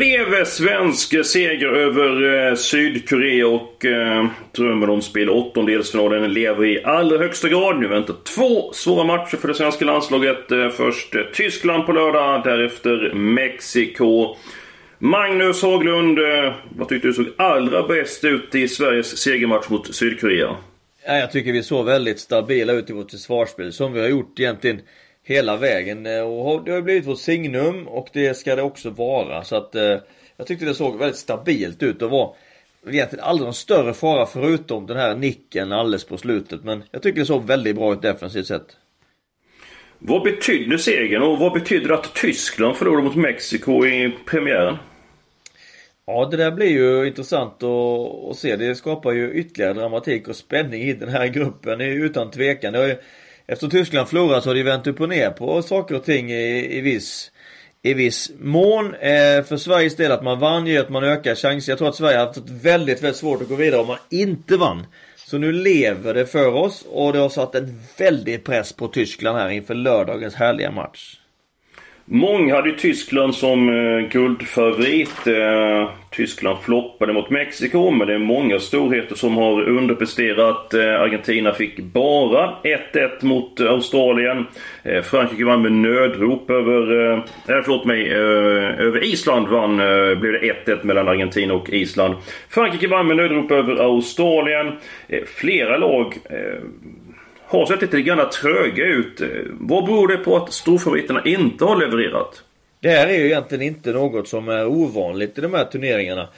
Blev svensk seger över eh, Sydkorea och eh, drömmen om spel åttondelsfinalen lever i allra högsta grad. Nu väntar två svåra matcher för det svenska landslaget. Eh, först eh, Tyskland på lördag, därefter Mexiko. Magnus Haglund, eh, vad tyckte du såg allra bäst ut i Sveriges segermatch mot Sydkorea? Ja, jag tycker vi såg väldigt stabila ut i vårt försvarsspel, som vi har gjort egentligen hela vägen. Eh, och det har blivit vårt signum och det ska det också vara. Så att eh, jag tyckte det såg väldigt stabilt ut och var egentligen aldrig någon större fara förutom den här nicken alldeles på slutet. Men jag tycker det såg väldigt bra ut defensivt sett. Vad betydde segern och vad betyder det att Tyskland förlorade mot Mexiko i premiären? Ja, det där blir ju intressant att, att se. Det skapar ju ytterligare dramatik och spänning i den här gruppen utan tvekan. Det har ju efter Tyskland förlorat så har det vänt upp och ner på saker och ting i, i viss i viss mån. Eh, för Sveriges del att man vann gör att man ökar chanser. Jag tror att Sverige har haft väldigt, väldigt svårt att gå vidare om man inte vann. Så nu lever det för oss och det har satt en väldig press på Tyskland här inför lördagens härliga match. Många hade ju Tyskland som eh, guldfavorit. Eh, Tyskland floppade mot Mexiko, men det är många storheter som har underpresterat. Eh, Argentina fick bara 1-1 mot Australien. Eh, Frankrike vann med nödrop över... Eh, eh förlåt mig, eh, över Island vann, eh, blev det 1-1 mellan Argentina och Island. Frankrike vann med nödrop över Australien. Flera lag har sett lite grann tröga ut. Vad beror det på att storfavoriterna inte har levererat? Det här är ju egentligen inte något som är ovanligt i de här turneringarna.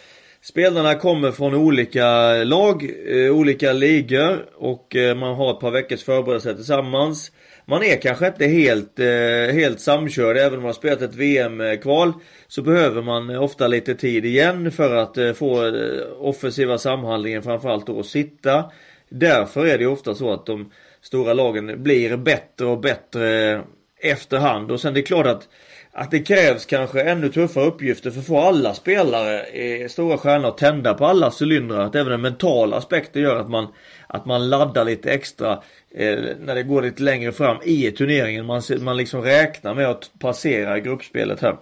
Spelarna kommer från olika lag, eh, olika ligor och eh, man har ett par veckors förberedelse tillsammans. Man är kanske inte helt, eh, helt samkörd även om man har spelat ett VM-kval. Så behöver man ofta lite tid igen för att få offensiva samhandlingen framförallt då att sitta. Därför är det ofta så att de stora lagen blir bättre och bättre efterhand. Och sen det är klart att, att det krävs kanske ännu tuffare uppgifter för att få alla spelare, stora stjärnor, att tända på alla cylindrar. Att även den mentala aspekten gör att man, att man laddar lite extra eh, när det går lite längre fram i turneringen. Man, man liksom räknar med att passera gruppspelet här.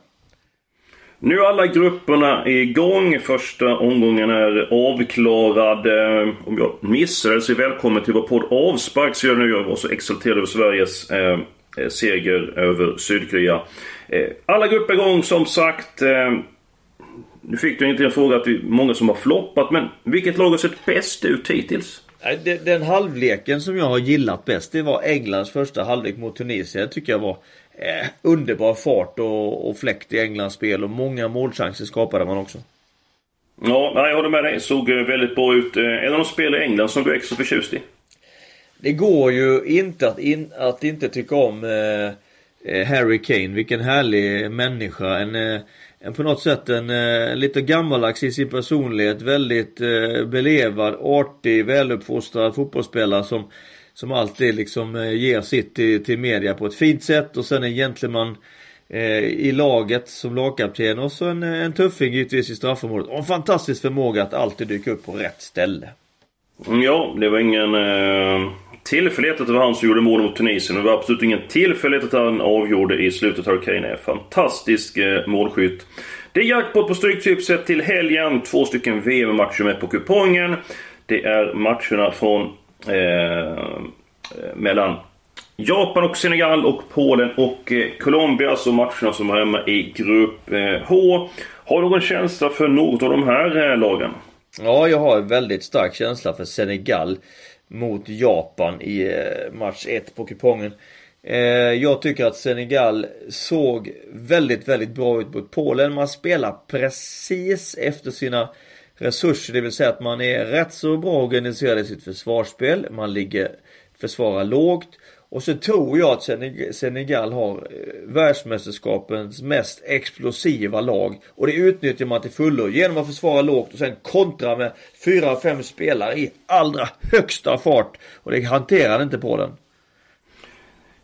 Nu är alla grupperna igång. Första omgången är avklarad. Eh, om jag missade så är välkommen till vår podd Avspark. Så jag nu jag var så exalterad över Sveriges eh, eh, seger över Sydkorea. Eh, alla grupper igång som sagt. Eh, nu fick du inte en fråga att det är många som har floppat. Men vilket lag har sett bäst ut hittills? Den halvleken som jag har gillat bäst det var Englands första halvlek mot Tunisien. Tycker jag var eh, underbar fart och, och fläkt i Englands spel och många målchanser skapade man också. Ja, jag håller med dig. Såg eh, väldigt bra ut. Eh, en av de spel i England som du är extra förtjust i? Det går ju inte att, in, att inte tycka om eh, eh, Harry Kane. Vilken härlig människa. En, en på något sätt en eh, lite gammaldags i sin personlighet. Väldigt eh, belevad, artig, väluppfostrad fotbollsspelare som som alltid liksom eh, ger sitt till, till media på ett fint sätt och sen en gentleman eh, i laget som lagkapten och så en, en tuffing givetvis i straffområdet. Och en fantastisk förmåga att alltid dyka upp på rätt ställe. Mm, ja, det var ingen eh, tillfällighet att det var han som gjorde mål mot Tunisien. Det var absolut ingen tillfällighet att han avgjorde i slutet. av Kane fantastisk eh, målskytt. Det är jackpot på Stryktipset till helgen. Två stycken VM-matcher med på kupongen. Det är matcherna från Eh, mellan Japan och Senegal och Polen och eh, Colombia. Alltså matcherna som är hemma i Grupp eh, H. Har du någon känsla för något av de här lagen? Ja, jag har en väldigt stark känsla för Senegal mot Japan i match 1 på kupongen. Jag tycker att Senegal såg väldigt, väldigt bra ut mot Polen. Man spelar precis efter sina resurser, det vill säga att man är rätt så bra organiserad i sitt försvarsspel. Man ligger, försvarar lågt. Och så tror jag att Senegal har eh, världsmästerskapens mest explosiva lag. Och det utnyttjar man till fullo genom att försvara lågt och sen kontra med fyra, fem spelare i allra högsta fart. Och det hanterar inte på den.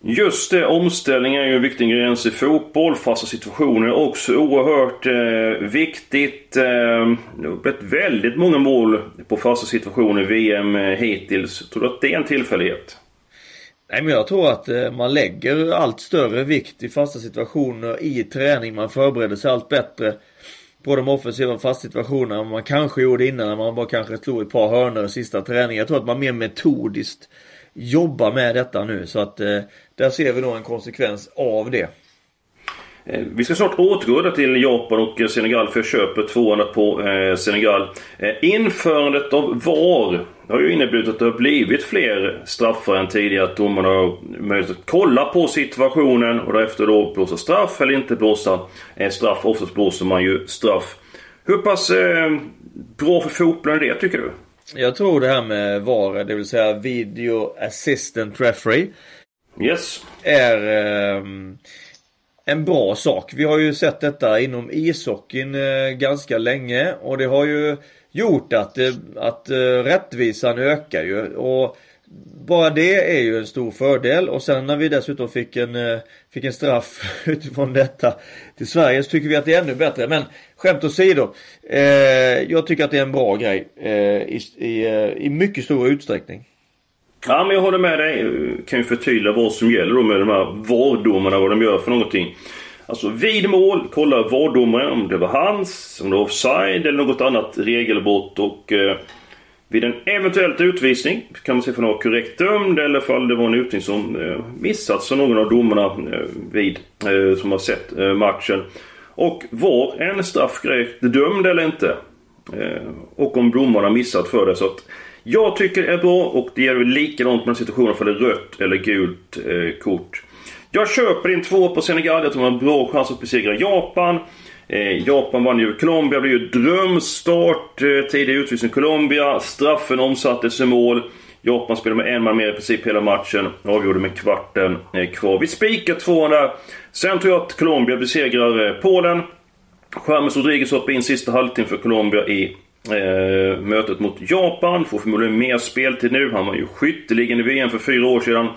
Just det, omställning är ju en viktig ingrediens i fotboll. Fasta situationer är också oerhört eh, viktigt. Eh, det har blivit väldigt många mål på fasta situationer i VM eh, hittills. Tror du att det är en tillfällighet? Nej men jag tror att eh, man lägger allt större vikt i fasta situationer i träning. Man förbereder sig allt bättre på de offensiva fasta situationerna man kanske gjorde innan när man bara kanske slog ett par hörnor i sista träningen. Jag tror att man mer metodiskt jobbar med detta nu så att eh, där ser vi då en konsekvens av det. Eh, vi ska snart återgå till Japan och Senegal för jag köper tvåan på eh, Senegal. Eh, införandet av VAR har ju inneburit att det har blivit fler straffar än tidigare. Att domarna har möjlighet att kolla på situationen och därefter då blåsa straff eller inte blåsa straff. Oftast blåser man ju straff. Hur pass bra för fotbollen är det tycker du? Jag tror det här med VAR, det vill säga Video Assistant Referee. Yes. Är eh, en bra sak. Vi har ju sett detta inom ishockeyn eh, ganska länge och det har ju gjort att, eh, att eh, rättvisan ökar ju. Och bara det är ju en stor fördel och sen när vi dessutom fick en, eh, fick en straff utifrån detta till Sverige så tycker vi att det är ännu bättre. Men skämt åsido. Eh, jag tycker att det är en bra grej eh, i, i, eh, i mycket stor utsträckning. Ja men jag håller med dig. Kan ju förtydliga vad som gäller då med de här VAR-domarna, vad de gör för någonting. Alltså vid mål kollar VAR-domaren om det var hans, om det var offside eller något annat regelbrott och eh, vid en eventuell utvisning kan man se om den var korrekt dömd eller ifall det var en utvisning som eh, missats av någon av domarna eh, vid, eh, som har sett eh, matchen. Och var en straff korrekt dömd eller inte? Eh, och om domarna missat för det. Så att jag tycker det är bra och det gäller likadant med situationen för det är rött eller gult eh, kort. Jag köper in två på Senegal. Jag tror man har bra chans att besegra Japan. Eh, Japan vann ju Colombia. Blev ju drömstart. Eh, Tidig utvisning Colombia. Straffen omsattes i mål. Japan spelade med en man mer i princip hela matchen. Avgjorde med kvarten eh, kvar. Vi spikar tvåan där. Sen tror jag att Colombia besegrar Polen. James Rodriguez hoppar in sista halvtimmen för Colombia i eh, mötet mot Japan. Får förmodligen mer speltid nu. Han var ju skytteligen i VM för fyra år sedan.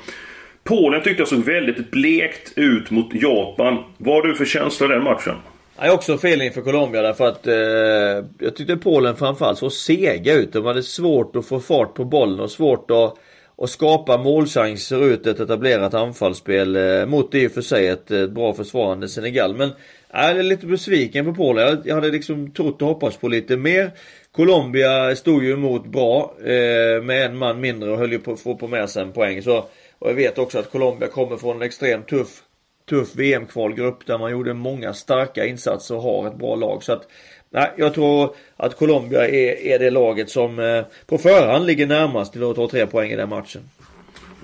Polen tyckte jag såg väldigt blekt ut mot Japan. Vad har du för känsla i den matchen? Jag är också fel inför Colombia därför att eh, jag tyckte Polen framförallt såg sega ut. De hade svårt att få fart på bollen och svårt att, att skapa målchanser ut ett etablerat anfallsspel eh, mot i och för sig ett, ett bra försvarande Senegal. Men jag är lite besviken på Polen. Jag, jag hade liksom trott och hoppats på lite mer. Colombia stod ju emot bra eh, med en man mindre och höll ju på att få på med sig en poäng. Så, och jag vet också att Colombia kommer från en extremt tuff tuff VM-kvalgrupp där man gjorde många starka insatser och har ett bra lag. Så att, nej, jag tror att Colombia är, är det laget som eh, på förhand ligger närmast till att ta tre poäng i den matchen.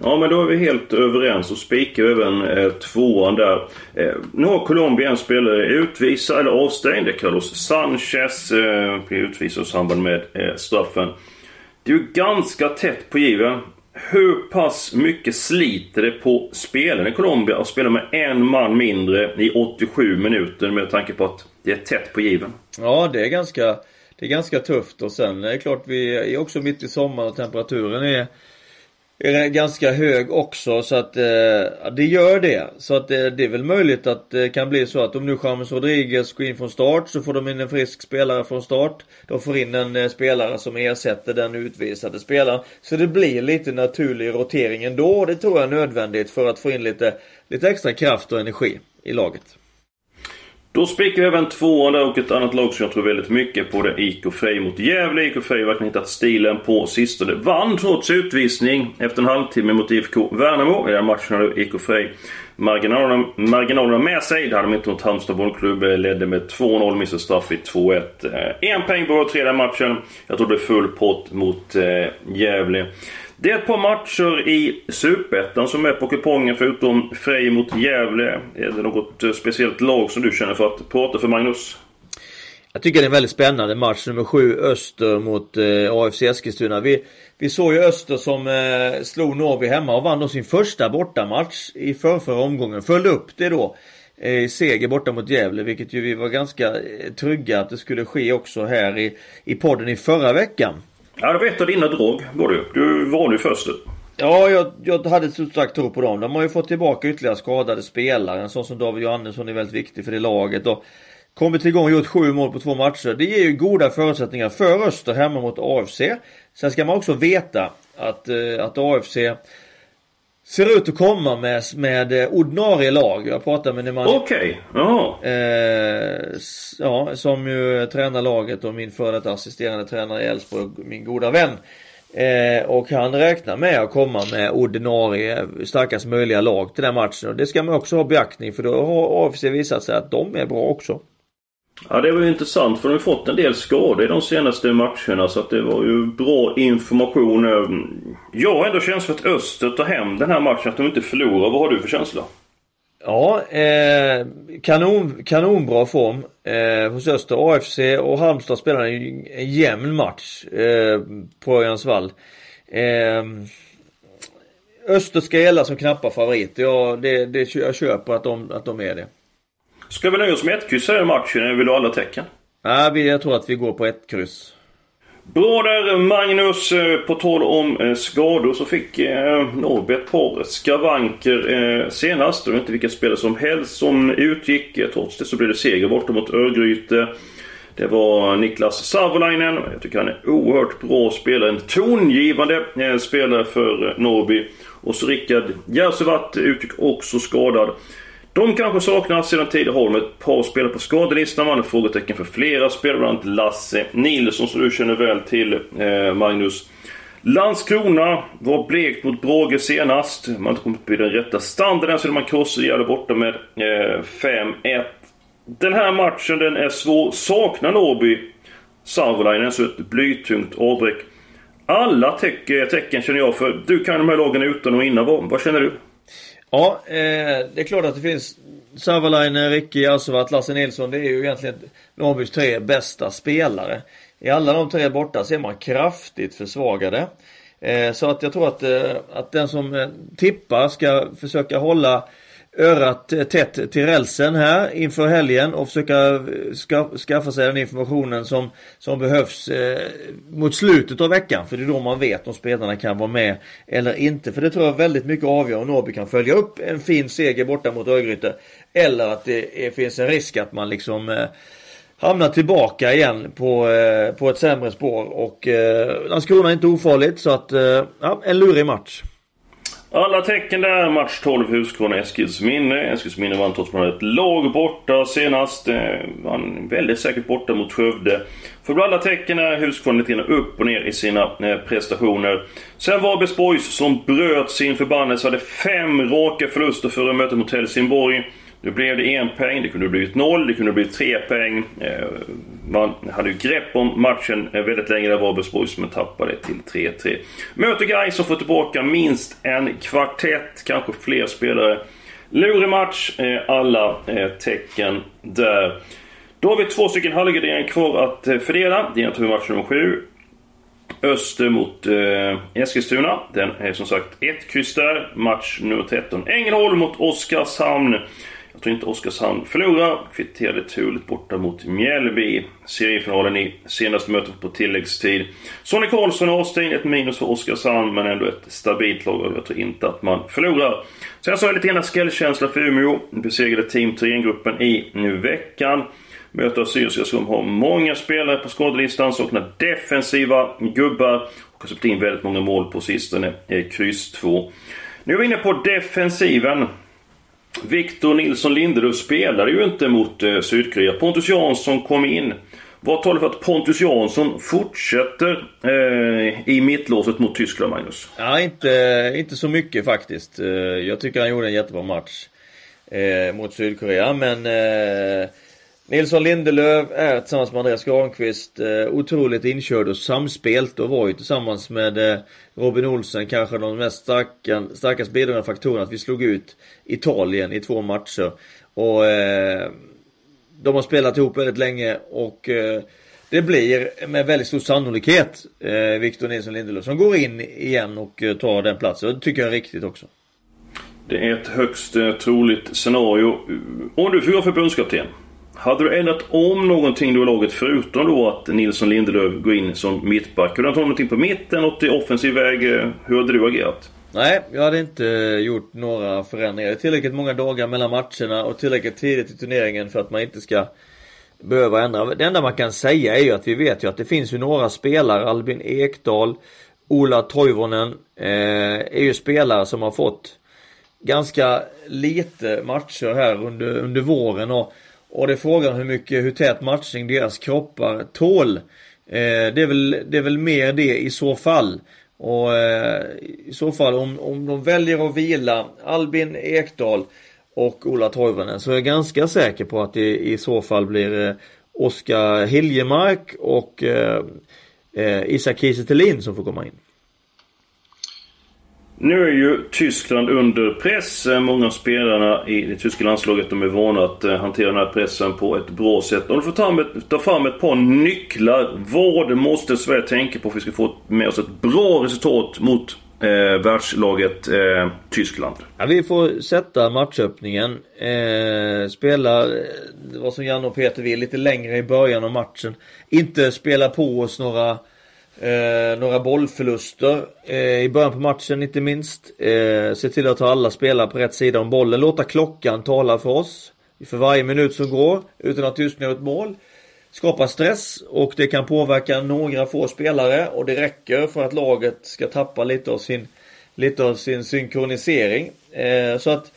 Ja men då är vi helt överens och spikar även eh, tvåan där. Eh, nu har Colombia en spelare utvisad eller avstängd. Carlos Sanchez eh, blir utvisad i samband med eh, straffen. Det är ju ganska tätt på given. Hur pass mycket sliter det på spelaren i Colombia att spela med en man mindre i 87 minuter med tanke på att det är tätt på given? Ja, det är ganska, det är ganska tufft och sen är det klart vi är också mitt i sommaren och temperaturen är är ganska hög också så att eh, det gör det. Så att eh, det är väl möjligt att det kan bli så att om nu James Rodriguez går in från start så får de in en frisk spelare från start. De får in en eh, spelare som ersätter den utvisade spelaren. Så det blir lite naturlig rotering ändå och det tror jag är nödvändigt för att få in lite, lite extra kraft och energi i laget. Då spikar vi även tvåan där och ett annat lag som jag tror väldigt mycket på det är IK Frej mot Gävle. IK Frej har verkligen hittat stilen på sistone. Vann trots utvisning efter en halvtimme mot IFK Värnamo. I den matchen hade IK Frej marginalerna, marginalerna med sig. Det hade de inte mot Halmstad bollklubb. Eh, ledde med 2-0, missade straff i 2-1. Eh, en poäng bara tredje matchen. Jag tror det är full pott mot eh, Gävle. Det är ett par matcher i Superettan som är på kupongen förutom Frej mot Gävle. Är det något eh, speciellt lag som du känner för att prata för Magnus? Jag tycker det är en väldigt spännande match nummer 7 Öster mot eh, AFC Eskilstuna. Vi, vi såg ju Öster som eh, slog Norrby hemma och vann då sin första bortamatch i förrförra omgången. Följde upp det då eh, i seger borta mot Gävle vilket ju vi var ganska eh, trygga att det skulle ske också här i, i podden i förra veckan. Ja, det var ett av dina drag var det Du var ju först. Ja, jag, jag hade som sagt tro på dem. De har ju fått tillbaka ytterligare skadade spelare. En sån som David Johannesson är väldigt viktig för det laget. Och kommit igång och gjort sju mål på två matcher. Det ger ju goda förutsättningar för Öster hemma mot AFC. Sen ska man också veta att, eh, att AFC ser ut att komma med, med eh, ordinarie lag. Jag pratade med Nemanja. Okej, okay. eh, Ja, som ju tränar laget och min före detta assisterande tränare i Elfsborg, min goda vän. Eh, och han räknar med att komma med ordinarie starkast möjliga lag till den matchen. Och det ska man också ha beaktning för då har AFC visat sig att de är bra också. Ja det var ju intressant för de har fått en del skador i de senaste matcherna så att det var ju bra information. Ehm, jag har ändå känslan för att Öster tar hem den här matchen, att de inte förlorar. Vad har du för känsla? Ja, eh, kanon, kanonbra form eh, hos Öster. AFC och Halmstad spelar en, en jämn match eh, på Örjansvall. Eh, Öster ska gälla som knappa favorit. Ja, det, det, jag köper att de, att de är det. Ska vi nöja oss med ett kryss här i matchen eller vill du ha alla tecken? Nej, jag tror att vi går på ett kryss. Bra där Magnus. Eh, på tal om eh, skador så fick eh, Norrby ett par skavanker senast. Det var inte vilka spelare som helst som utgick. Trots det så blev det seger borta mot Örgryte. Det var Niklas Savolainen. Jag tycker han är oerhört bra spelare. En tongivande spelare för Norrby. Och så Rickard Järvsevatt utgick också skadad. De kanske saknas sedan tidigare har de ett par spelare på skadelistan. Man har frågetecken för flera spelare, bland annat Lasse Nilsson som du känner väl till eh, Magnus. Landskrona var blekt mot Brage senast. Man har inte kommit upp i den rätta standarden så man krossade Gävle borta med eh, 5-1. Den här matchen den är svår. Saknar Norrby Sarvolainen så ett blytungt avbräck. Alla teck tecken känner jag för. Du kan de här lagen utan och innan. Vad, vad känner du? Ja, eh, det är klart att det finns Savalainen, Ricky Asovat, Lasse Nilsson. Det är ju egentligen Norrbys tre bästa spelare. I alla de tre borta ser man kraftigt försvagade. Eh, så att jag tror att, eh, att den som eh, tippar ska försöka hålla örat tätt till rälsen här inför helgen och försöka eh, ska, skaffa sig den informationen som, som behövs eh, mot slutet av veckan. För det är då man vet om spelarna kan vara med eller inte. För det tror jag väldigt mycket avgör om Norrby kan följa upp en fin seger borta mot Örgryte. Eller att det är, finns en risk att man liksom eh, hamnar tillbaka igen på, eh, på ett sämre spår. Och eh, Landskrona är inte ofarligt så att, eh, ja, en lurig match. Alla tecken där. Match 12 Huskvarna Eskilsminne. Eskilsminne vann trots att man hade ett lag borta senast. Eh, vann väldigt säkert borta mot Skövde. För alla tecken är Huskvarna lite grann upp och ner i sina eh, prestationer. Sen var Besborgs som bröt sin förbannelse. Hade fem raka förluster före mötet mot Helsingborg. Då blev det en poäng, det kunde ha blivit noll, det kunde ha blivit tre poäng. Eh, man hade ju grepp om matchen eh, väldigt länge där Varbergsborg som tappade till 3-3. Möter Gais som får tillbaka minst en kvartett, kanske fler spelare. Lurig match, eh, alla tecken där. Då har vi två stycken halvgarderingar kvar att fördela. Det är match nummer 7. Öster mot eh, Eskilstuna. Den är som sagt ett kryss där. Match nummer 13. Ängelholm mot Oskarshamn. Tror inte Oskarshamn förlorar. Kvitterade turligt borta mot Mjällby. Seriefinalen i senaste mötet på tilläggstid. Sonny Karlsson och Austin, ett minus för Oskarshamn men ändå ett stabilt lag och jag tror inte att man förlorar. Sen så har jag lite grann skrällkänsla för Umeå. Besegrade Team 3-gruppen i nu veckan. Möter Assyriska som har många spelare på skadelistan, saknar defensiva gubbar och har släppt in väldigt många mål på sistone. Kryss 2. Nu är vi inne på defensiven. Victor Nilsson Lindelöf spelade ju inte mot eh, Sydkorea. Pontus Jansson kom in. Vad talar för att Pontus Jansson fortsätter eh, i mittlåset mot Tyskland, Magnus? Ja, inte, inte så mycket faktiskt. Eh, jag tycker han gjorde en jättebra match eh, mot Sydkorea, men eh, Nilsson Lindelöf är tillsammans med Andreas Granqvist eh, otroligt inkörd och samspelt och var ju tillsammans med eh, Robin Olsen kanske de mest starka, starkast bidragande faktorerna att vi slog ut Italien i två matcher. Och eh, de har spelat ihop väldigt länge och eh, det blir med väldigt stor sannolikhet eh, Victor Nilsson Lindelöf som går in igen och eh, tar den platsen. Och det tycker jag är riktigt också. Det är ett högst eh, troligt scenario. Om du får vara förbundskapten. Hade du ändrat om någonting då i laget förutom då att Nilsson Lindelöf går in som mittback? Hade du tagit någonting på mitten, något i offensiv väg? Hur hade du agerat? Nej, jag hade inte gjort några förändringar. Det är tillräckligt många dagar mellan matcherna och tillräckligt tidigt i turneringen för att man inte ska behöva ändra. Det enda man kan säga är ju att vi vet ju att det finns ju några spelare, Albin Ekdal, Ola Toivonen, eh, är ju spelare som har fått ganska lite matcher här under, under våren och, och det är frågan hur mycket, hur tät matchning deras kroppar tål. Eh, det, är väl, det är väl mer det i så fall. Och eh, i så fall om, om de väljer att vila Albin Ekdal och Ola Toivonen så är jag ganska säker på att det i så fall blir eh, Oskar Hiljemark och eh, eh, Isak Kiese som får komma in. Nu är ju Tyskland under press. Eh, många av spelarna i det tyska landslaget de är vana att eh, hantera den här pressen på ett bra sätt. Om du får ta, med, ta fram ett par nycklar. Vad måste Sverige tänka på för att vi ska få med oss ett bra resultat mot eh, världslaget eh, Tyskland? Ja, vi får sätta matchöppningen. Eh, spela, eh, vad som Janne och Peter vill, lite längre i början av matchen. Inte spela på oss några Eh, några bollförluster eh, i början på matchen inte minst. Eh, se till att ha alla spelare på rätt sida om bollen. Låta klockan tala för oss. För varje minut som går utan att tystna gör ett mål. Skapa stress och det kan påverka några få spelare och det räcker för att laget ska tappa lite av sin, lite av sin synkronisering. Eh, så att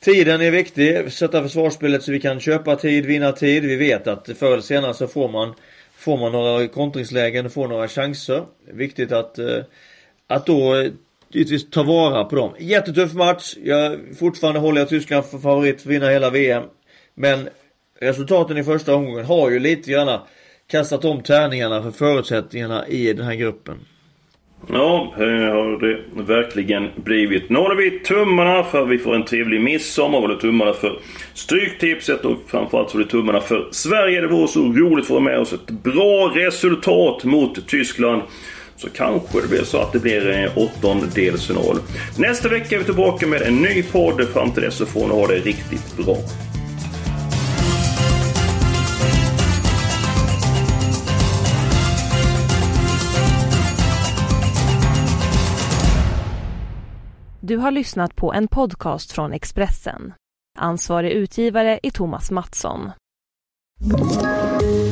Tiden är viktig. Sätta försvarsspelet så vi kan köpa tid, vinna tid. Vi vet att förr eller senare så får man Får man några kontringslägen, får några chanser. Viktigt att, eh, att då eh, givetvis ta vara på dem. Jättetuff match. Jag, fortfarande håller jag Tyskland för favorit för att vinna hela VM. Men resultaten i första omgången har ju lite grann kastat om tärningarna för förutsättningarna i den här gruppen. Ja, här har det verkligen blivit. Nu håller vi tummarna för att vi får en trevlig midsommar. Håller tummarna för Stryktipset och framförallt så håller tummarna för Sverige. Det vore så roligt att få med oss ett bra resultat mot Tyskland. Så kanske det blir så att det blir en åttondelsfinal. Nästa vecka är vi tillbaka med en ny podd. Fram till dess så får ni ha det riktigt bra. Du har lyssnat på en podcast från Expressen. Ansvarig utgivare är Thomas Mattsson.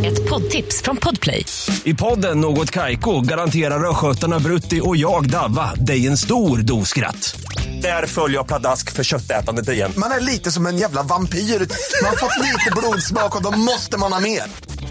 Ett poddtips från Podplay. I podden Något Kaiko garanterar östgötarna Brutti och jag, Davva, dig en stor dos skratt. Där följer jag pladask för köttätandet igen. Man är lite som en jävla vampyr. Man har fått lite blodsmak och då måste man ha mer.